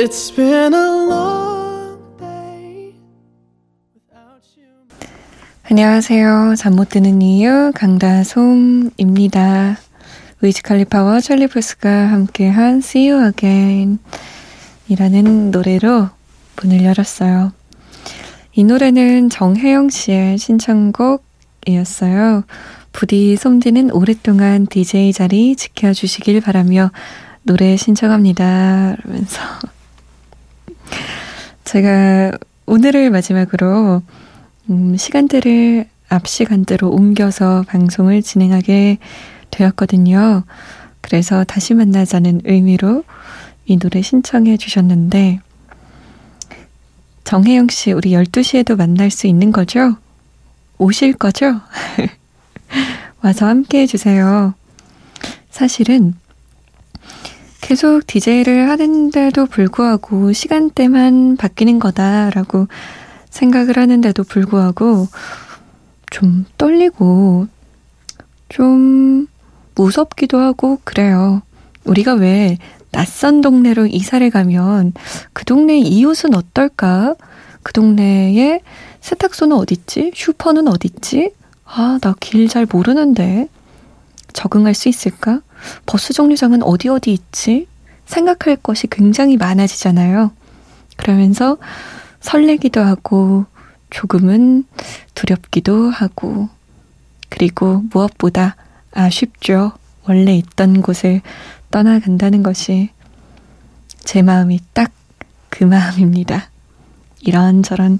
It's been a long day without you. 안녕하세요. 잠 못 드는 이유 강다솜입니다. 위즈 칼리파와 찰리 푸스가 함께한 See You Again 이라는 노래로 문을 열었어요. 이 노래는 정혜영 씨의 신청곡이었어요. 부디 솜디는 오랫동안 DJ 자리 지켜주시길 바라며 노래 신청합니다. 그러면서 제가 오늘을 마지막으로 음, 시간대를 앞 시간대로 옮겨서 방송을 진행하게 되었거든요. 그래서 다시 만나자는 의미로 이 노래 신청해 주셨는데 정혜영 씨 우리 12시에도 만날 수 있는 거죠? 오실 거죠? 와서 함께 해주세요. 사실은 계속 DJ를 하는데도 불구하고 시간대만 바뀌는 거다라고 생각을 하는데도 불구하고 좀 떨리고 좀 무섭기도 하고 그래요. 우리가 왜 낯선 동네로 이사를 가면 그 동네 이웃은 어떨까? 그 동네에 세탁소는 어딨지? 슈퍼는 어딨지? 아, 나 길 잘 모르는데. 적응할 수 있을까? 버스 정류장은 어디 어디 있지? 생각할 것이 굉장히 많아지잖아요. 그러면서 설레기도 하고 조금은 두렵기도 하고 그리고 무엇보다 아쉽죠. 원래 있던 곳을 떠나간다는 것이 제 마음이 딱 그 마음입니다. 이런저런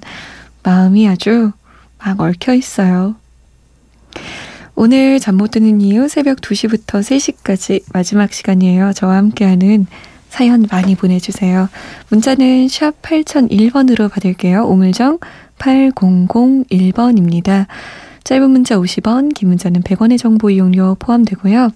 마음이 아주 막 얽혀 있어요. 오늘 잠 못 드는 이유 새벽 2시부터 3시까지 마지막 시간이에요. 저와 함께하는 사연 많이 보내주세요. 문자는 샵 8001번으로 받을게요. 오물정 8001번입니다. 짧은 문자 50원, 긴 문자는 100원의 정보 이용료 포함되고요.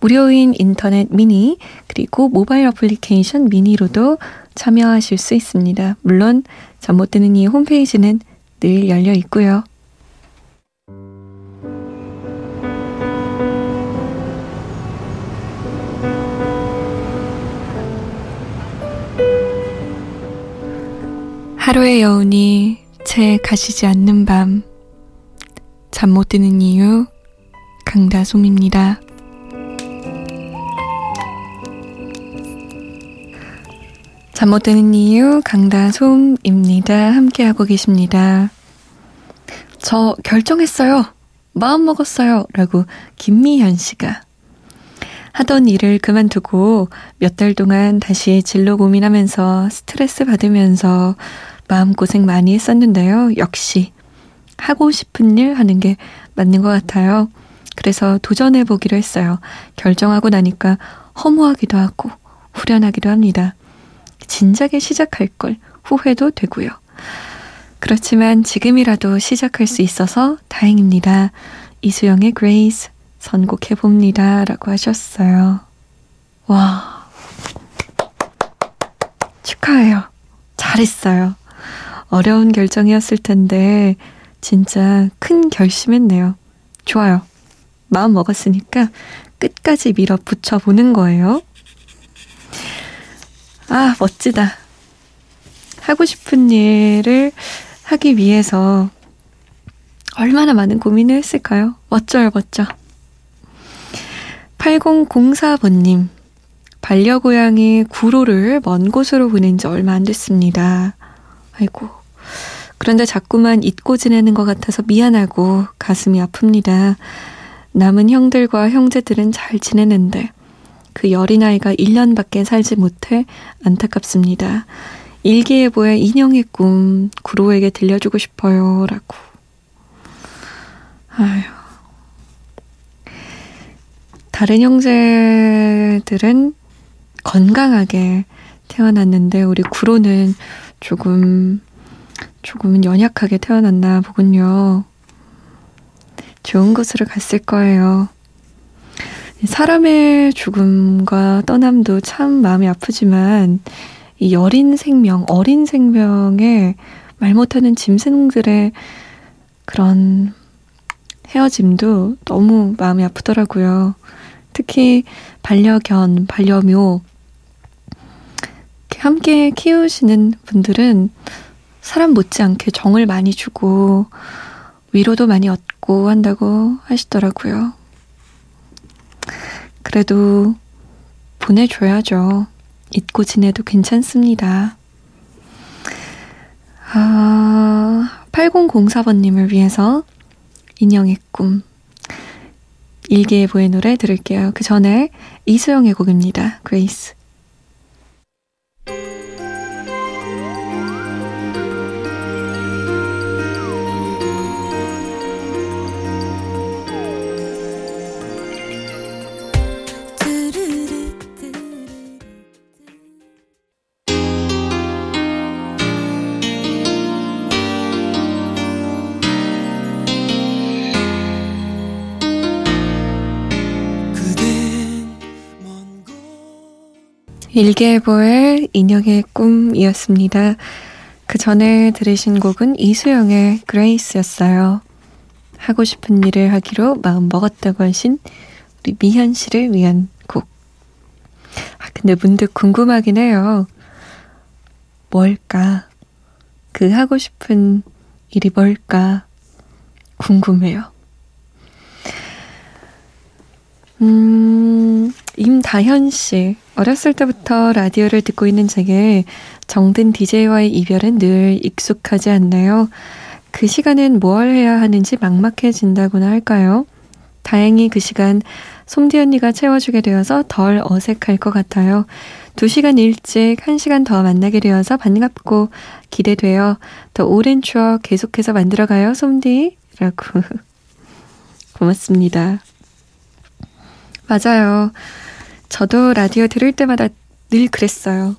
무료인 인터넷 미니, 그리고 모바일 어플리케이션 미니로도 참여하실 수 있습니다. 물론, 잠 못 드는 이 홈페이지는 늘 열려 있고요. 하루의 여운이 채 가시지 않는 밤. 잠 못 드는 이유, 강다솜입니다. 잠 못 드는 이유, 강다솜입니다. 함께하고 계십니다. 저 결정했어요. 마음 먹었어요. 라고 김미현 씨가 하던 일을 그만두고 몇 달 동안 다시 진로 고민하면서 스트레스 받으면서 마음고생 많이 했었는데요. 역시 하고 싶은 일 하는 게 맞는 것 같아요. 그래서 도전해 보기로 했어요. 결정하고 나니까 허무하기도 하고 후련하기도 합니다. 진작에 시작할 걸 후회도 되고요. 그렇지만 지금이라도 시작할 수 있어서 다행입니다. 이수영의 Grace 선곡해 봅니다. 라고 하셨어요. 와. 축하해요. 잘했어요. 어려운 결정이었을 텐데 진짜 큰 결심했네요. 좋아요. 마음 먹었으니까 끝까지 밀어붙여 보는 거예요. 아, 멋지다. 하고 싶은 일을 하기 위해서 얼마나 많은 고민을 했을까요? 멋져요, 멋져. 8004번님, 반려고양이 구로를 먼 곳으로 보낸 지 얼마 안 됐습니다. 아이고, 그런데 자꾸만 잊고 지내는 것 같아서 미안하고 가슴이 아픕니다. 남은 형들과 형제들은 잘 지내는데 그 여린 아이가 1년밖에 살지 못해 안타깝습니다. 일기예보의 인형의 꿈 구로에게 들려주고 싶어요. 라고. 아휴. 다른 형제들은 건강하게 태어났는데 우리 구로는 조금 조금은 연약하게 태어났나 보군요. 좋은 곳으로 갔을 거예요. 사람의 죽음과 떠남도 참 마음이 아프지만 이 여린 생명, 어린 생명에 말 못하는 짐승들의 그런 헤어짐도 너무 마음이 아프더라고요. 특히 반려견, 반려묘 함께 키우시는 분들은 사람 못지않게 정을 많이 주고 위로도 많이 얻고 한다고 하시더라고요. 그래도 보내줘야죠. 잊고 지내도 괜찮습니다. 아, 8004번님을 위해서 인형의 꿈 일기예보의 노래 들을게요. 그 전에 이수영의 곡입니다. 그레이스. 일개보의 인형의 꿈이었습니다. 그 전에 들으신 곡은 이수영의 그레이스였어요. 하고 싶은 일을 하기로 마음 먹었다고 하신 우리 미현 씨를 위한 곡. 아, 근데 문득 궁금하긴 해요. 뭘까? 그 하고 싶은 일이 뭘까? 궁금해요. 음, 임다현 씨. 어렸을 때부터 라디오를 듣고 있는 제게 정든 DJ와의 이별은 늘 익숙하지 않나요? 그 시간엔 뭘 해야 하는지 막막해진다고나 할까요? 다행히 그 시간 솜디 언니가 채워주게 되어서 덜 어색할 것 같아요. 두 시간 일찍 한 시간 더 만나게 되어서 반갑고 기대돼요. 더 오랜 추억 계속해서 만들어가요, 솜디. 라고. 고맙습니다. 맞아요. 저도 라디오 들을 때마다 늘 그랬어요.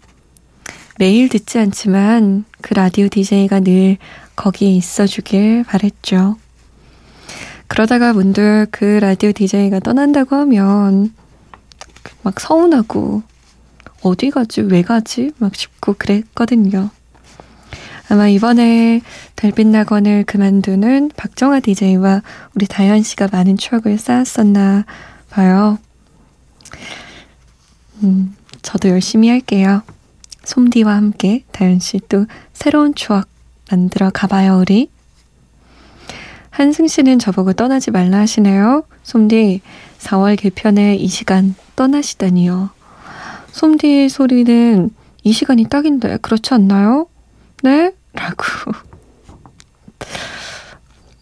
매일 듣지 않지만 그 라디오 DJ가 늘 거기에 있어 주길 바랬죠. 그러다가 문득 그 라디오 DJ가 떠난다고 하면 막 서운하고 어디 가지, 왜 가지? 막 싶고 그랬거든요. 아마 이번에 달빛 낙원을 그만두는 박정아 DJ와 우리 다현 씨가 많은 추억을 쌓았었나 봐요. 음, 저도 열심히 할게요. 솜디와 함께 다현 씨 또 새로운 추억 만들어 가봐요, 우리. 한승 씨는 저보고 떠나지 말라 하시네요. 솜디, 4월 개편에 이 시간 떠나시다니요. 솜디 소리는 이 시간이 딱인데, 그렇지 않나요? 네? 라고.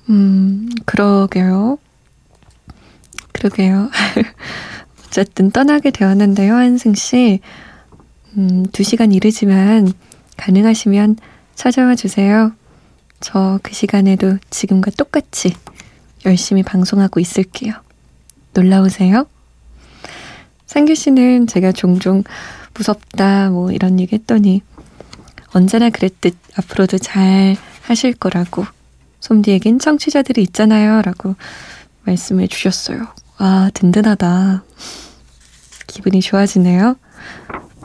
음, 그러게요. 그러게요. 어쨌든 떠나게 되었는데요, 한승 씨. 음, 두 시간 이르지만 가능하시면 찾아와 주세요. 저 그 시간에도 지금과 똑같이 열심히 방송하고 있을게요. 놀라 오세요. 상규 씨는 제가 종종 무섭다, 뭐 이런 얘기 했더니 언제나 그랬듯 앞으로도 잘 하실 거라고 솜디에겐 청취자들이 있잖아요. 라고 말씀해 주셨어요. 아, 든든하다. 기분이 좋아지네요.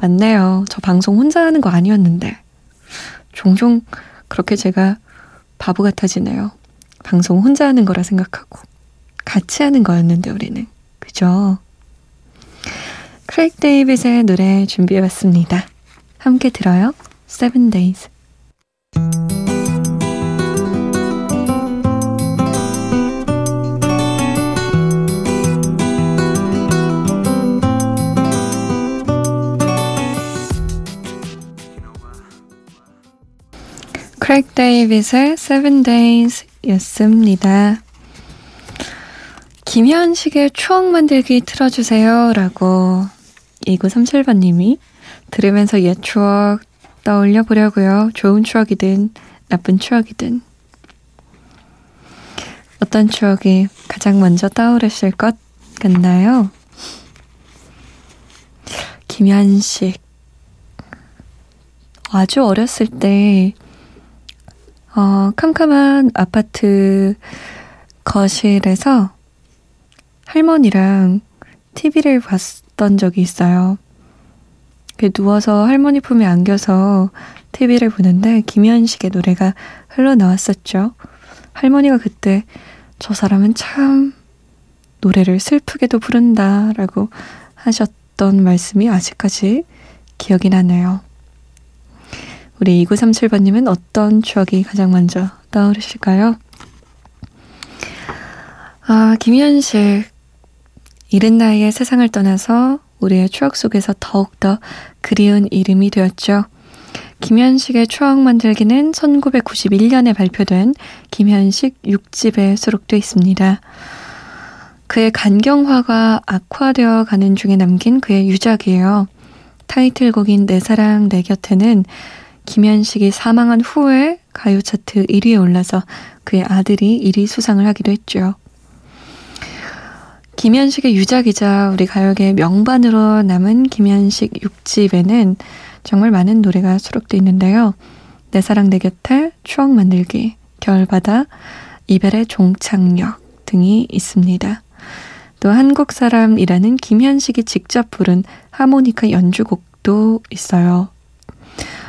맞네요. 저 방송 혼자 하는 거 아니었는데. 종종 그렇게 제가 바보 같아지네요. 방송 혼자 하는 거라 생각하고. 같이 하는 거였는데, 우리는. 그죠? 크레이크 데이빗의 노래 준비해봤습니다. 함께 들어요. Seven Days. 크레이그 데이빗의 Seven Days 였습니다. 김현식의 추억 만들기 틀어주세요. 라고 2937번님이 들으면서 옛 추억 떠올려 보려고요. 좋은 추억이든 나쁜 추억이든. 어떤 추억이 가장 먼저 떠오르실 것 같나요? 김현식. 아주 어렸을 때, 어, 캄캄한 아파트 거실에서 할머니랑 TV를 봤던 적이 있어요. 누워서 할머니 품에 안겨서 TV를 보는데 김현식의 노래가 흘러나왔었죠. 할머니가 그때 저 사람은 참 노래를 슬프게도 부른다 라고 하셨던 말씀이 아직까지 기억이 나네요. 우리 2937번님은 어떤 추억이 가장 먼저 떠오르실까요? 아, 김현식. 이른 나이에 세상을 떠나서 우리의 추억 속에서 더욱더 그리운 이름이 되었죠. 김현식의 추억 만들기는 1991년에 발표된 김현식 6집에 수록되어 있습니다. 그의 간경화가 악화되어 가는 중에 남긴 그의 유작이에요. 타이틀곡인 내 사랑 내 곁에는 김현식이 사망한 후에 가요 차트 1위에 올라서 그의 아들이 1위 수상을 하기도 했죠. 김현식의 유작이자 우리 가요계의 명반으로 남은 김현식 6집에는 정말 많은 노래가 수록되어 있는데요. 내 사랑 내 곁에 추억 만들기, 겨울바다, 이별의 종착역 등이 있습니다. 또 한국 사람이라는 김현식이 직접 부른 하모니카 연주곡도 있어요.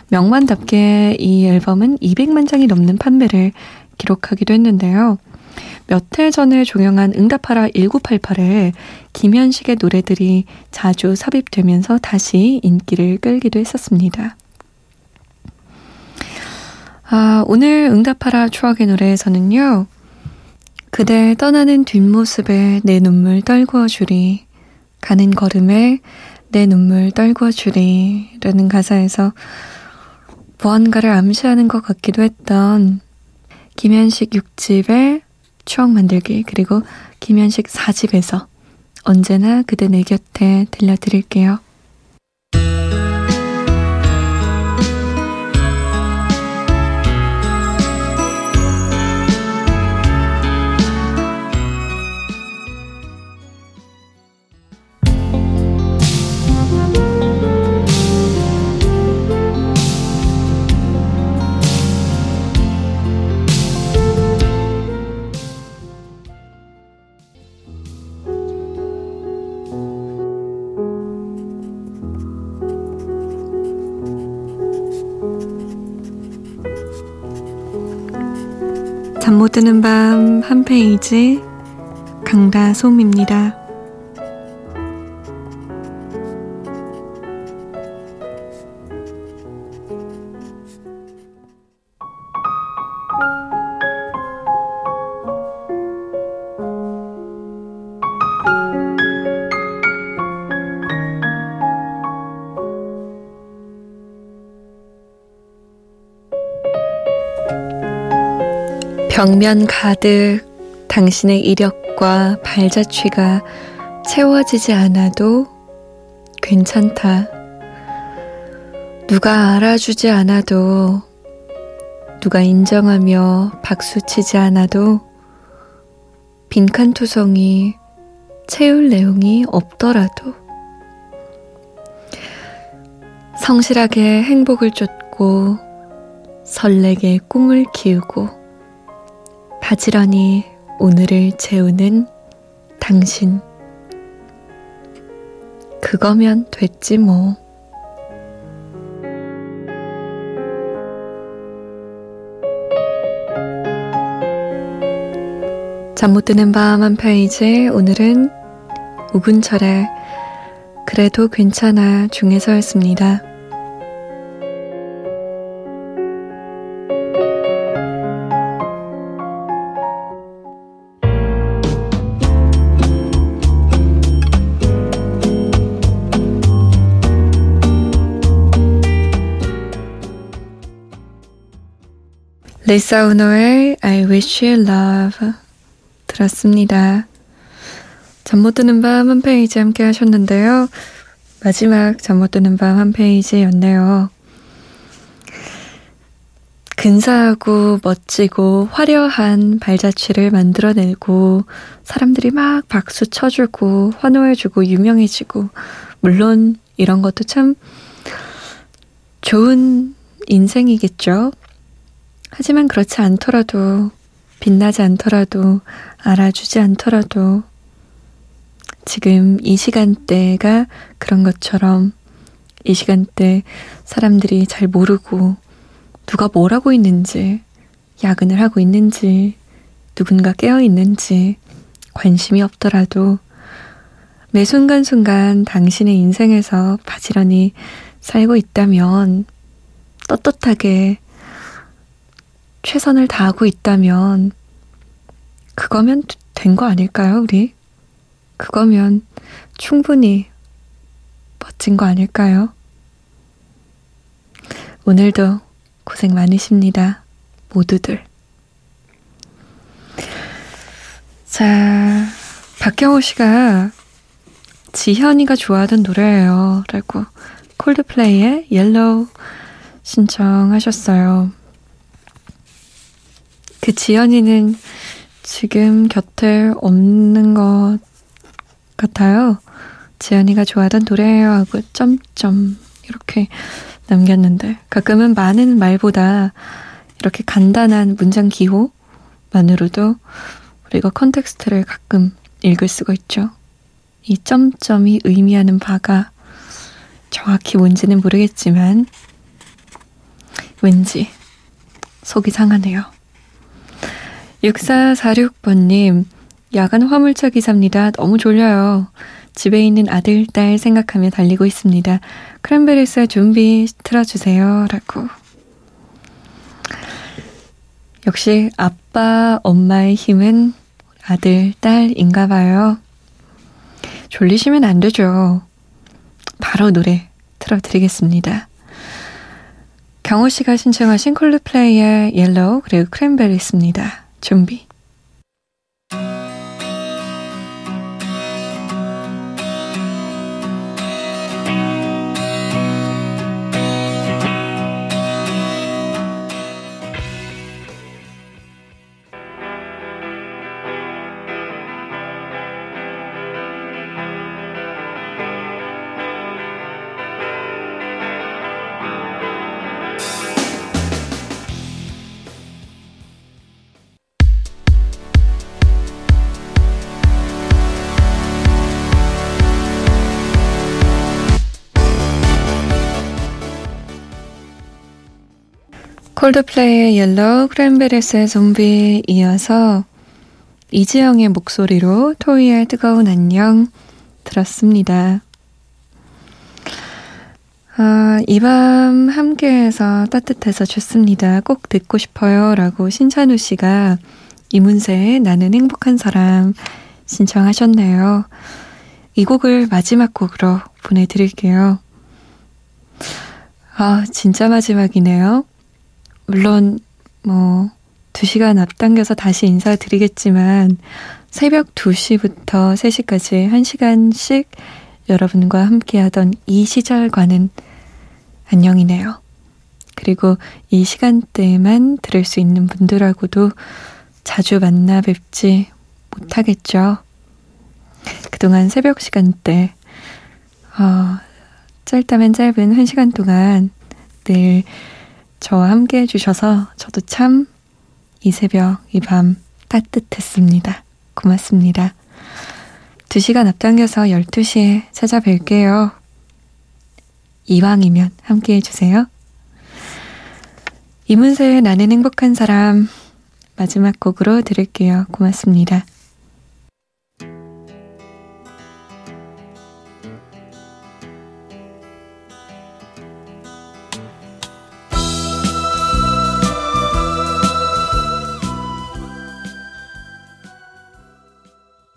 명반답게 이 앨범은 200만 장이 넘는 판매를 기록하기도 했는데요. 몇 해 전에 종영한 응답하라 1988에 김현식의 노래들이 자주 삽입되면서 다시 인기를 끌기도 했었습니다. 아, 오늘 응답하라 추억의 노래에서는요. 그대 떠나는 뒷모습에 내 눈물 떨구어 주리. 가는 걸음에 내 눈물 떨구어 주리. 라는 가사에서 무언가를 암시하는 것 같기도 했던 김현식 6집의 추억 만들기 그리고 김현식 4집에서 언제나 그대 내 곁에 들려드릴게요. 잠 못 드는 밤 한 페이지 강다솜입니다. 벽면 가득 당신의 이력과 발자취가 채워지지 않아도 괜찮다. 누가 알아주지 않아도 누가 인정하며 박수치지 않아도 빈칸 투성이 채울 내용이 없더라도 성실하게 행복을 쫓고 설레게 꿈을 키우고 바지런히 오늘을 채우는 당신. 그거면 됐지 뭐. 잠 못 드는 밤 한 페이지 오늘은 우근철의 그래도 괜찮아 중에서였습니다. 리사 우노의 I Wish You Love 들었습니다. 잠 못 드는 밤 한 페이지 함께 하셨는데요. 마지막 잠 못 드는 밤 한 페이지였네요. 근사하고 멋지고 화려한 발자취를 만들어내고 사람들이 막 박수 쳐주고 환호해주고 유명해지고 물론 이런 것도 참 좋은 인생이겠죠. 하지만 그렇지 않더라도, 빛나지 않더라도, 알아주지 않더라도, 지금 이 시간대가 그런 것처럼 이 시간대 사람들이 잘 모르고 누가 뭘 하고 있는지, 야근을 하고 있는지, 누군가 깨어 있는지 관심이 없더라도 매 순간순간 당신의 인생에서 바지런히 살고 있다면 떳떳하게 최선을 다하고 있다면 그거면 된 거 아닐까요, 우리? 그거면 충분히 멋진 거 아닐까요? 오늘도 고생 많으십니다. 모두들. 자, 박경호 씨가 지연이가 좋아하던 노래예요. 라고 콜드플레이의 Yellow 신청하셨어요. 그 지연이는 지금 곁에 없는 것 같아요. 지연이가 좋아하던 노래예요 하고 점점 이렇게 남겼는데 가끔은 많은 말보다 이렇게 간단한 문장 기호만으로도 우리가 context를 가끔 읽을 수가 있죠. 이 점점이 의미하는 바가 정확히 뭔지는 모르겠지만 왠지 속이 상하네요. 6446번님, 야간 화물차 기사입니다. 너무 졸려요. 집에 있는 아들, 딸 생각하며 달리고 있습니다. 크랜베리스 좀비 틀어주세요. 라고. 역시 아빠, 엄마의 힘은 아들, 딸인가 봐요. 졸리시면 안 되죠. 바로 노래 틀어드리겠습니다. 경호 씨가 신청하신 콜드플레이의 Yellow 그리고 크랜베리스입니다. 좀비. 콜드플레이의 Yellow, 크랜베리스의 좀비 이어서 이지영의 목소리로 토이의 뜨거운 안녕 들었습니다. 아, 이 밤 함께해서 따뜻해서 좋습니다. 꼭 듣고 싶어요. 라고 신찬우 씨가 이문세의 나는 행복한 사람 신청하셨네요. 이 곡을 마지막 곡으로 보내드릴게요. 아, 진짜 마지막이네요. 물론 뭐 2시간 앞당겨서 다시 인사드리겠지만 새벽 2시부터 3시까지 1시간씩 여러분과 함께하던 이 시절과는 안녕이네요. 그리고 이 시간대에만 들을 수 있는 분들하고도 자주 만나 뵙지 못하겠죠. 그동안 새벽 시간대, 어, 짧다면 짧은 1시간 동안 늘 저와 함께 해주셔서 저도 참 이 새벽, 이 밤 따뜻했습니다. 고맙습니다. 2시간 앞당겨서 12시에 찾아뵐게요. 이왕이면 함께 해주세요. 이문세의 나는 행복한 사람 마지막 곡으로 들을게요. 고맙습니다.